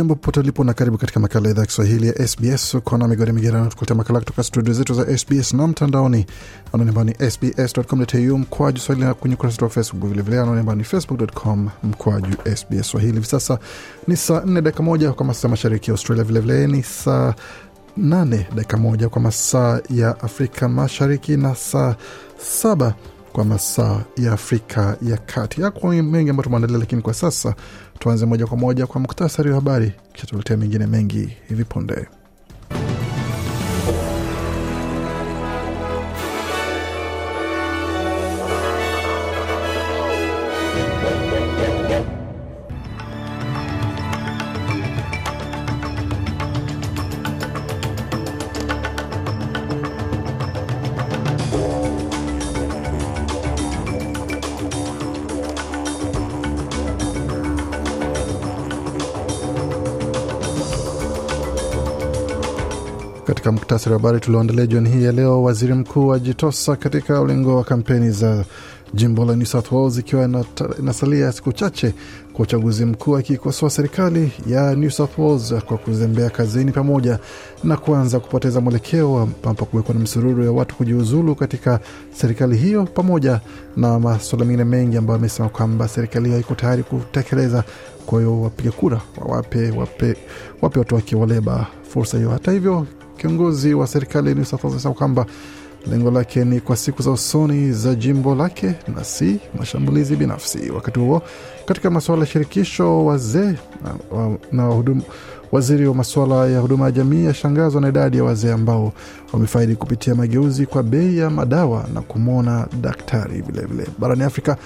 Jambo popote ulipo na karibu katika makala ya idhaa ya Kiswahili ya SBS. Uko na migodi migerano, tukuletea makala kutoka studio zetu za SBS na mtandaoni, anwani ambayo ni sbs.com.au mkwaju swahili, na kwenye ukurasa wa Facebook vilevile, anwani ambayo ni facebook.com mkwaju SBS Swahili. Hivi sasa ni saa nne dakika moja kwa masaa mashariki ya Australia, vilevile ni saa nane dakika moja kwa masaa ya Afrika Mashariki na saa saba kwa masaa ya Afrika ya Kati. Yako mengi ambayo tumeandalia, lakini kwa sasa tuanze moja kwa moja kwa muktasari wa habari, kisha tuletea mengine mengi hivi punde. Katika muktasari wa habari tulioandalia jioni hii ya leo, waziri mkuu ajitosa katika ulingo wa kampeni za jimbo la New South Wales ikiwa inasalia siku chache kwa uchaguzi mkuu, akikosoa serikali ya New South Wales kwa kuzembea kazini pamoja na kuanza kupoteza mwelekeo ambapo kumekuwa na msururu ya watu kujiuzulu katika serikali hiyo, pamoja na masuala mengine mengi ambayo amesema kwamba serikali hiyo haiko tayari kutekeleza. Kwa hiyo wapiga kura wape, wape watu wake waleba fursa hiyo. Hata hivyo kiongozi wa serikali Wales kwamba lengo lake ni kwa siku za usoni za jimbo lake na si mashambulizi binafsi. Wakati huo katika masuala ya shirikisho, wazee na, wa- na wahudumu Waziri wa masuala ya huduma ya jamii ashangazwa na idadi ya wazee ambao wamefaidi kupitia mageuzi kwa bei ya madawa na kumwona daktari. Vilevile barani Afrika,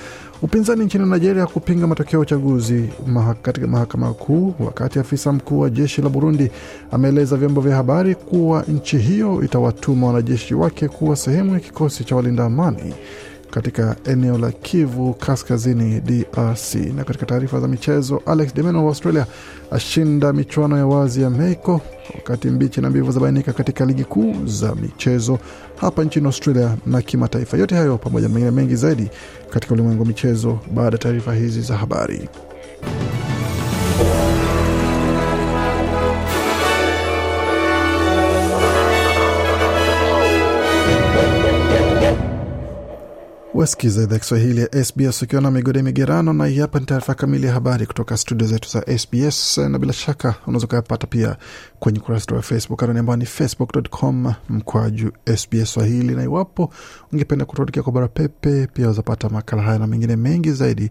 upinzani nchini Nigeria kupinga matokeo ya uchaguzi maha, katika mahakama kuu, wakati afisa mkuu wa jeshi la Burundi ameeleza vyombo vya habari kuwa nchi hiyo itawatuma wanajeshi wake kuwa sehemu ya kikosi cha walinda amani katika eneo la Kivu Kaskazini, DRC. Na katika taarifa za michezo, Alex Demeno wa Australia ashinda michuano ya wazi ya Meiko, wakati mbichi na mbivu zabainika katika ligi kuu za michezo hapa nchini Australia na kimataifa. Yote hayo pamoja na mengine mengi zaidi katika ulimwengu wa michezo baada ya taarifa hizi za habari. Wasikiza idhaa Kiswahili ya SBS ukiwa na migode migerano, na hii hapa ni taarifa kamili ya habari kutoka studio zetu za SBS, na bila shaka unaweza ukayapata pia kwenye ukurasa wa Facebook anani ambao ni facebook.com mkwaju SBS Swahili, na iwapo ungependa kutuandikia kwa bara pepe, pia wazapata makala haya na mengine mengi zaidi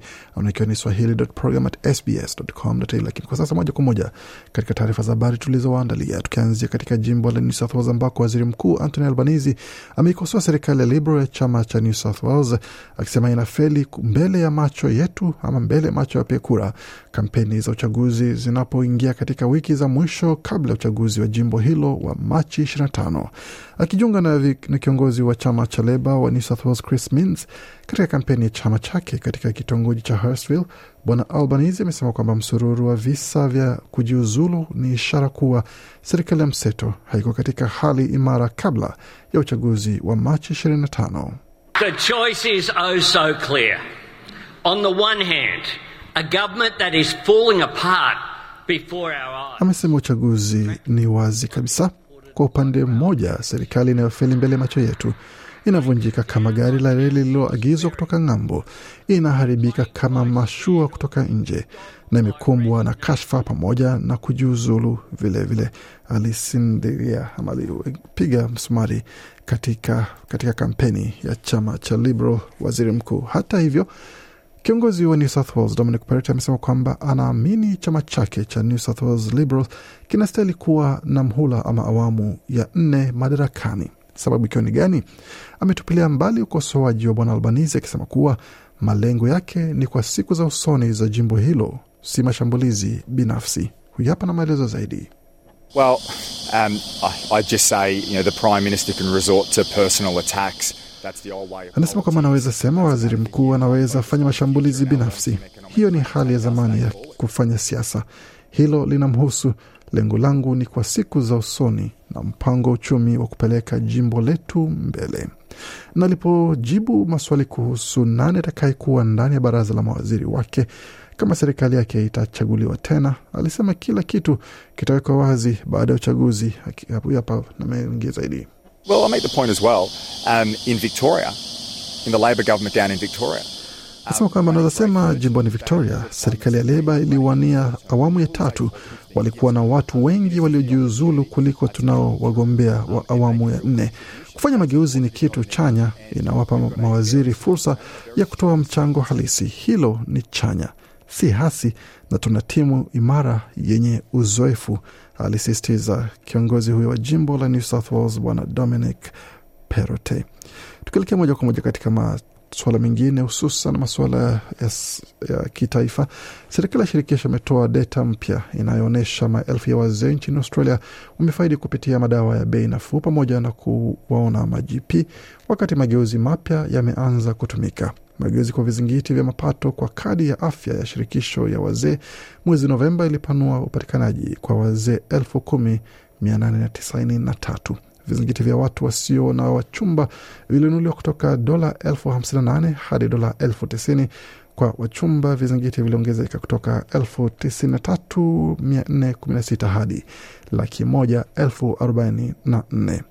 ikiwa ni swahili.program@sbs.com.au. Lakini kwa sasa moja kwa moja katika taarifa za habari tulizowaandalia, tukianzia katika jimbo la New South Wales ambako waziri mkuu Anthony Albanese ameikosoa serikali ya Liberal ya chama cha New South Wales akisema inafeli mbele ya macho yetu ama mbele ya macho ya wapiga kura, kampeni za uchaguzi zinapoingia katika wiki za mwisho kabla ya uchaguzi wa jimbo hilo wa Machi 25. Akijiunga na, na kiongozi wa chama cha Leba wa New South Wales Chris Minns katika kampeni ya chama chake katika kitongoji cha Hurstville, Bwana Albanese amesema kwamba msururu wa visa vya kujiuzulu ni ishara kuwa serikali ya mseto haiko katika hali imara kabla ya uchaguzi wa Machi 25. The choice is oh so clear. On the one hand, a government that is falling apart before our eyes. Amesema uchaguzi ni wazi kabisa. Kwa upande mmoja, serikali inayofeli mbele macho yetu inavunjika kama gari la reli lililoagizwa kutoka ng'ambo, inaharibika kama mashua kutoka nje, na imekumbwa na kashfa pamoja na kujiuzulu vilevile. Alisindiria ama alipiga msumari katika, katika kampeni ya chama cha Liberal waziri mkuu. Hata hivyo Kiongozi wa New South Wales Dominic Perrottet amesema kwamba anaamini chama chake cha New South Wales Liberals kinastahili kuwa na mhula ama awamu ya nne madarakani. Sababu ikiwa ni gani? Ametupilia mbali ukosoaji wa bwana Albanizi akisema kuwa malengo yake ni kwa siku za usoni za jimbo hilo, si mashambulizi binafsi. Huyu hapa na maelezo zaidi. Well, um, I, I just say, you know, the Prime Minister can resort to personal attacks. That's the old way of Anasema kwamba anaweza sema waziri mkuu anaweza fanya mashambulizi binafsi. Hiyo ni hali ya zamani ya kufanya siasa, hilo linamhusu. Lengo langu ni kwa siku za usoni na mpango wa uchumi wa kupeleka jimbo letu mbele. Na alipojibu maswali kuhusu nani atakayekuwa ndani ya baraza la mawaziri wake kama serikali yake itachaguliwa tena, alisema kila kitu kitawekwa wazi baada ya uchaguzi. Hapa na mengi zaidi. Well, I'll make the point as well. Um, in Victoria, in the Labor government down in Victoria, Nasema kwamba anaweza sema jimboni Victoria, serikali ya Leba iliwania awamu ya tatu, walikuwa na watu wengi waliojiuzulu kuliko tunao wagombea wa awamu ya nne. Kufanya mageuzi ni kitu chanya, inawapa mawaziri fursa ya kutoa mchango halisi. Hilo ni chanya, si hasi, na tuna timu imara yenye uzoefu, alisisitiza kiongozi huyo wa jimbo la New South Wales Bwana Dominic Perrottet. Tukielekea moja kwa moja katika masuala mengine hususan masuala ya, ya kitaifa, serikali ya shirikisho imetoa data mpya inayoonyesha maelfu ya wazee nchini Australia wamefaidi kupitia madawa ya bei nafuu pamoja na kuwaona majipi, wakati mageuzi mapya yameanza kutumika. Mageuzi kwa vizingiti vya mapato kwa kadi ya afya ya shirikisho ya wazee mwezi Novemba ilipanua upatikanaji kwa wazee elfu kumi mia nane na tisaini na tatu. Vizingiti vya watu wasio na wachumba vilinunuliwa kutoka dola elfu hamsini na nane hadi dola elfu tisini kwa wachumba. Vizingiti viliongezeka kutoka elfu tisini na tatu mia nne kumi na sita hadi laki moja elfu arobaini na nne.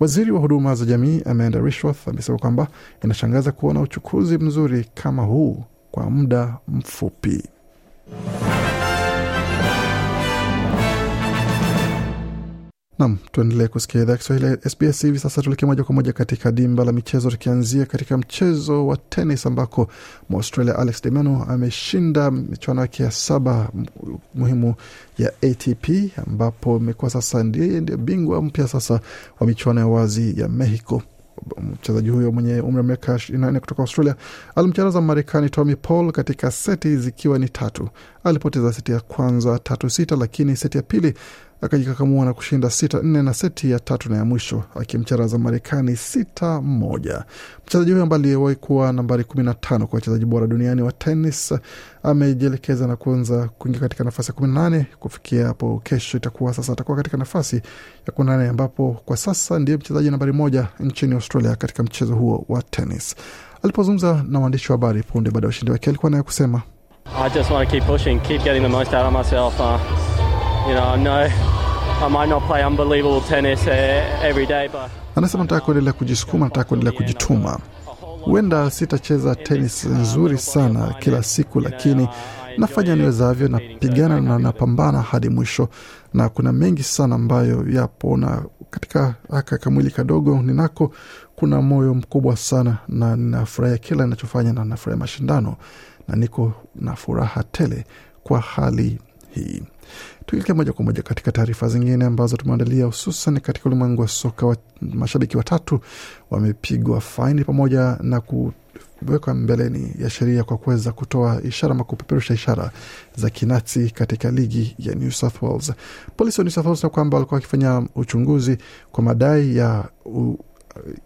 Waziri wa huduma za jamii Amanda Rishworth amesema kwamba inashangaza kuona uchukuzi mzuri kama huu kwa muda mfupi. Nam, tuendelee kusikia idhaa Kiswahili ya SBS. Hivi sasa tuelekee moja kwa moja katika dimba la michezo, tukianzia katika mchezo wa tenis ambako Mwaustralia Alex de Minaur ameshinda michuano yake ya saba muhimu ya ATP, ambapo imekuwa sasa ndiye ndio bingwa mpya sasa wa michuano ya wazi ya Mexico. Mchezaji huyo mwenye umri wa miaka ishirini na nne kutoka Australia alimcharaza Marekani Tommy Paul katika seti zikiwa ni tatu. Alipoteza seti ya kwanza tatu sita, lakini seti ya pili akajikakamua na kushinda sita nne na seti ya tatu na ya mwisho akimcharaza Marekani sita moja. Mchezaji huyo ambaye aliyewahi kuwa nambari kumi na tano kwa wachezaji bora duniani wa tenis amejielekeza na kuanza kuingia katika nafasi ya kumi na nane kufikia hapo kesho. Itakuwa sasa atakuwa katika nafasi ya kumi na nane ambapo kwa sasa ndiye mchezaji nambari moja nchini Australia katika mchezo huo wa tenis. Alipozungumza na waandishi wa habari punde baada ya ushindi wake, alikuwa naye kusema I just want to keep pushing, keep getting the most out of myself. Uh, you know, I know I might not play unbelievable tennis uh, every day, but Anasema nataka kuendelea kujisukuma, nataka kuendelea kujituma. Huenda sitacheza tenis nzuri sana kila siku, lakini nafanya niwezavyo, napigana na napambana hadi mwisho, na kuna mengi sana ambayo yapo, na katika haka kamwili kadogo ninako kuna moyo mkubwa sana, na ninafurahia kila ninachofanya na nafurahia mashindano, na niko na furaha tele kwa hali hii. Tuelekea moja kwa moja katika taarifa zingine ambazo tumeandalia, hususan katika ulimwengu wa soka wa mashabiki watatu wamepigwa faini pamoja na kuwekwa mbeleni ya sheria kwa kuweza kutoa ishara ama kupeperusha ishara za kinazi katika ligi ya New South Wales. Polisi wa New South Wales na kwamba walikuwa wakifanya uchunguzi kwa madai ya u,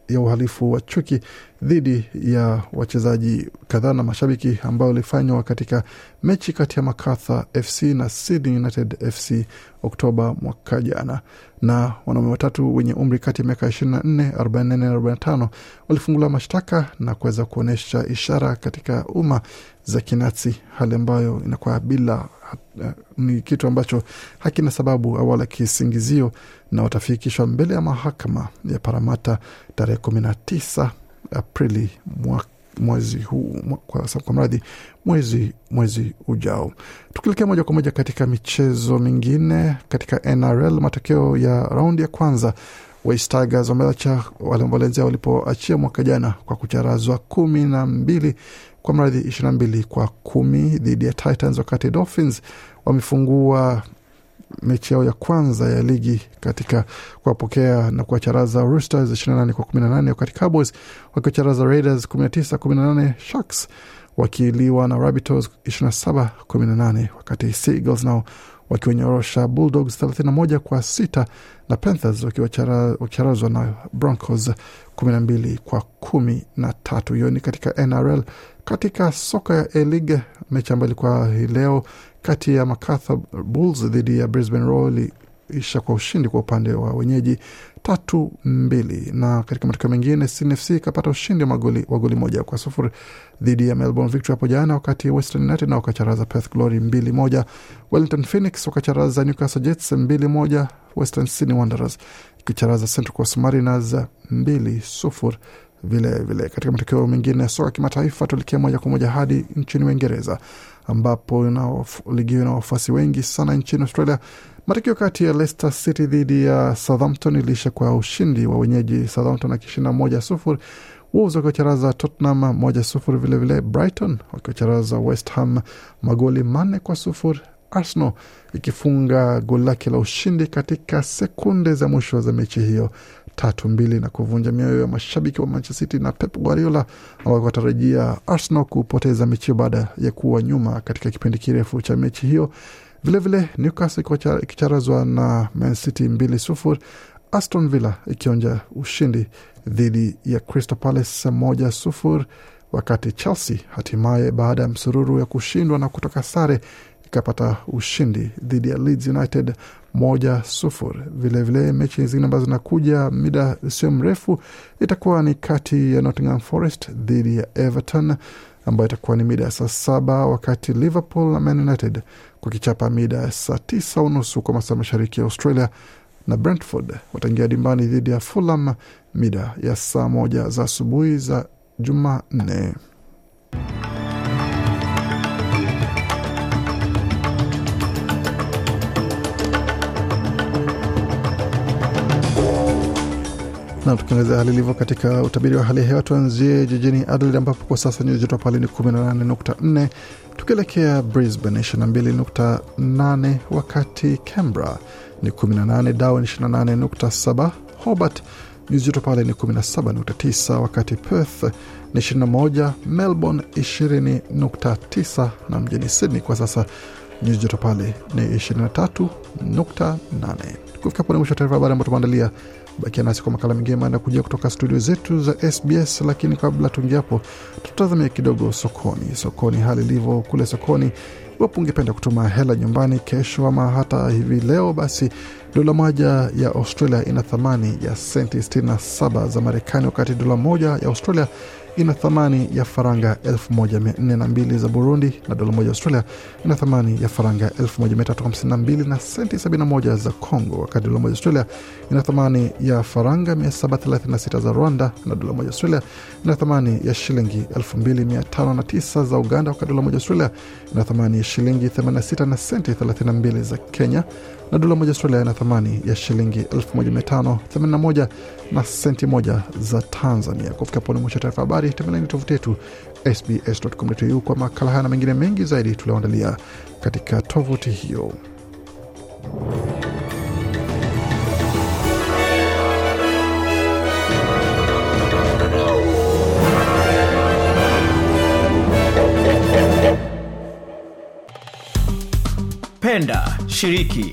ya uhalifu wa chuki dhidi ya wachezaji kadhaa na mashabiki ambao ilifanywa katika mechi kati ya Macarthur FC na Sydney United FC Oktoba mwaka jana. Na wanaume watatu wenye umri kati ya miaka 24, 44 na 45 walifunguliwa mashtaka na kuweza kuonyesha ishara katika umma za kinazi, hali ambayo inakuwa bila ni kitu ambacho hakina sababu awala kisingizio, na watafikishwa mbele ya mahakama ya Paramata tarehe kumi na tisa Aprili mwezi huu kwa, mradhi mwezi mwezi ujao. Tukielekea moja kwa moja katika michezo mingine katika NRL, matokeo ya raundi ya kwanza West Tigers wameacha waliombolezea walipoachia mwaka jana kwa kucharazwa kumi na mbili kwa mradhi ishirini na mbili kwa kumi dhidi ya Titans, wakati Dolphins wamefungua mechi yao ya kwanza ya ligi katika kuwapokea na kuwacharaza Roosters 28 kwa 18, wakati Cowboys wakiwacharaza Raiders 19 18, Sharks wakiliwa na Rabbitohs 27 18, wakati Seagulls nao wakiwanyorosha Bulldogs 31 kwa sita na Panthers wakicharazwa na Broncos 12 kwa kumi na tatu. Hiyo ni katika NRL. Katika soka ya A-League, mechi ambayo ilikuwa leo kati ya Macarthur Bulls dhidi ya Brisbane Roar iliisha kwa ushindi kwa upande wa wenyeji tatu mbili, na katika matokeo mengine SNFC ikapata ushindi wa magoli, wa goli moja kwa sufuri dhidi ya Melbourne Victory hapo jana, wakati Western United na wakacharaza Perth Glory mbili moja. Wellington Phoenix wakacharaza Newcastle Jets mbili moja, Western Sydney Wanderers ikicharaza Central Coast Mariners mbili sufuri vile vile. Katika matokeo mengine ya soka kimataifa, tulikia moja kwa moja hadi nchini Uingereza ambapo ligi hiyo ina wafuasi wengi sana nchini Australia. Matokeo kati ya Leicester City dhidi ya Southampton iliisha kwa ushindi wa wenyeji, Southampton akishinda moja sufuri, Wolves wakiwacharaza Tottenham moja sufuri, vilevile Brighton wakiwacharaza West Ham magoli manne kwa sufuri, Arsenal ikifunga goli lake la ushindi katika sekunde za mwisho za mechi hiyo. Tatu mbili na kuvunja mioyo ya mashabiki wa Manchester City na Pep Guardiola ambao watarajia Arsenal kupoteza mechi baada ya kuwa nyuma katika kipindi kirefu cha mechi hiyo. Vilevile Newcastle ikicharazwa na Man City mbili sufuri, Aston Villa ikionja ushindi dhidi ya Crystal Palace moja sufuri, wakati Chelsea hatimaye baada ya msururu ya kushindwa na kutoka sare ikapata ushindi dhidi ya Leeds United moja sufuri. Vilevile mechi zingine ambazo zinakuja mida usio mrefu itakuwa ni kati ya Nottingham Forest dhidi ya Everton ambayo itakuwa ni mida ya saa saba, wakati Liverpool na Man United kukichapa mida ya saa tisa unusu kwa masaa mashariki ya Australia, na Brentford wataingia dimbani dhidi ya Fulham mida ya saa moja za asubuhi za Jumanne. Na tukiangazia hali ilivyo katika utabiri wa hali ya hewa, tuanzie jijini Adelaide ambapo kwa sasa nyuzi joto pale ni 18.4, tukielekea Brisbane 22.8, wakati Canberra ni 18, Darwin 28.7, Hobart nyuzi joto pale ni 17.9, wakati Perth ni 21, Melbourne 20.9 na mjini Sydney kwa sasa nyuzi joto pale ni 23.8. Kufika pone mwisho taarifa habari ambayo tumeandalia. Bakia nasi kwa makala mengine maana kujia kutoka studio zetu za SBS, lakini kabla tuingiapo, tutazamia kidogo sokoni. Sokoni hali ilivyo kule sokoni. Iwapo ungependa kutuma hela nyumbani kesho ama hata hivi leo, basi dola moja ya Australia ina thamani ya senti 67 za Marekani, wakati dola moja ya Australia ina thamani ya faranga 1402 za Burundi, na dola moja Australia ina thamani ya faranga 1352 na senti 71 za Congo, wakati dola moja Australia ina thamani ya faranga 736 za Rwanda, na dola moja Australia ina thamani ya shilingi 2509 za Uganda, wakati dola moja Australia ina thamani ya shilingi 86 na senti 32 za Kenya, na dola moja Australia ina thamani ya shilingi 1581 na senti moja za Tanzania. Kufika pone mwisho taarifa habari, tembeleni tovuti yetu sbs.com.au kwa makala haya na mengine mengi zaidi tulioandalia katika tovuti hiyo. Penda, shiriki,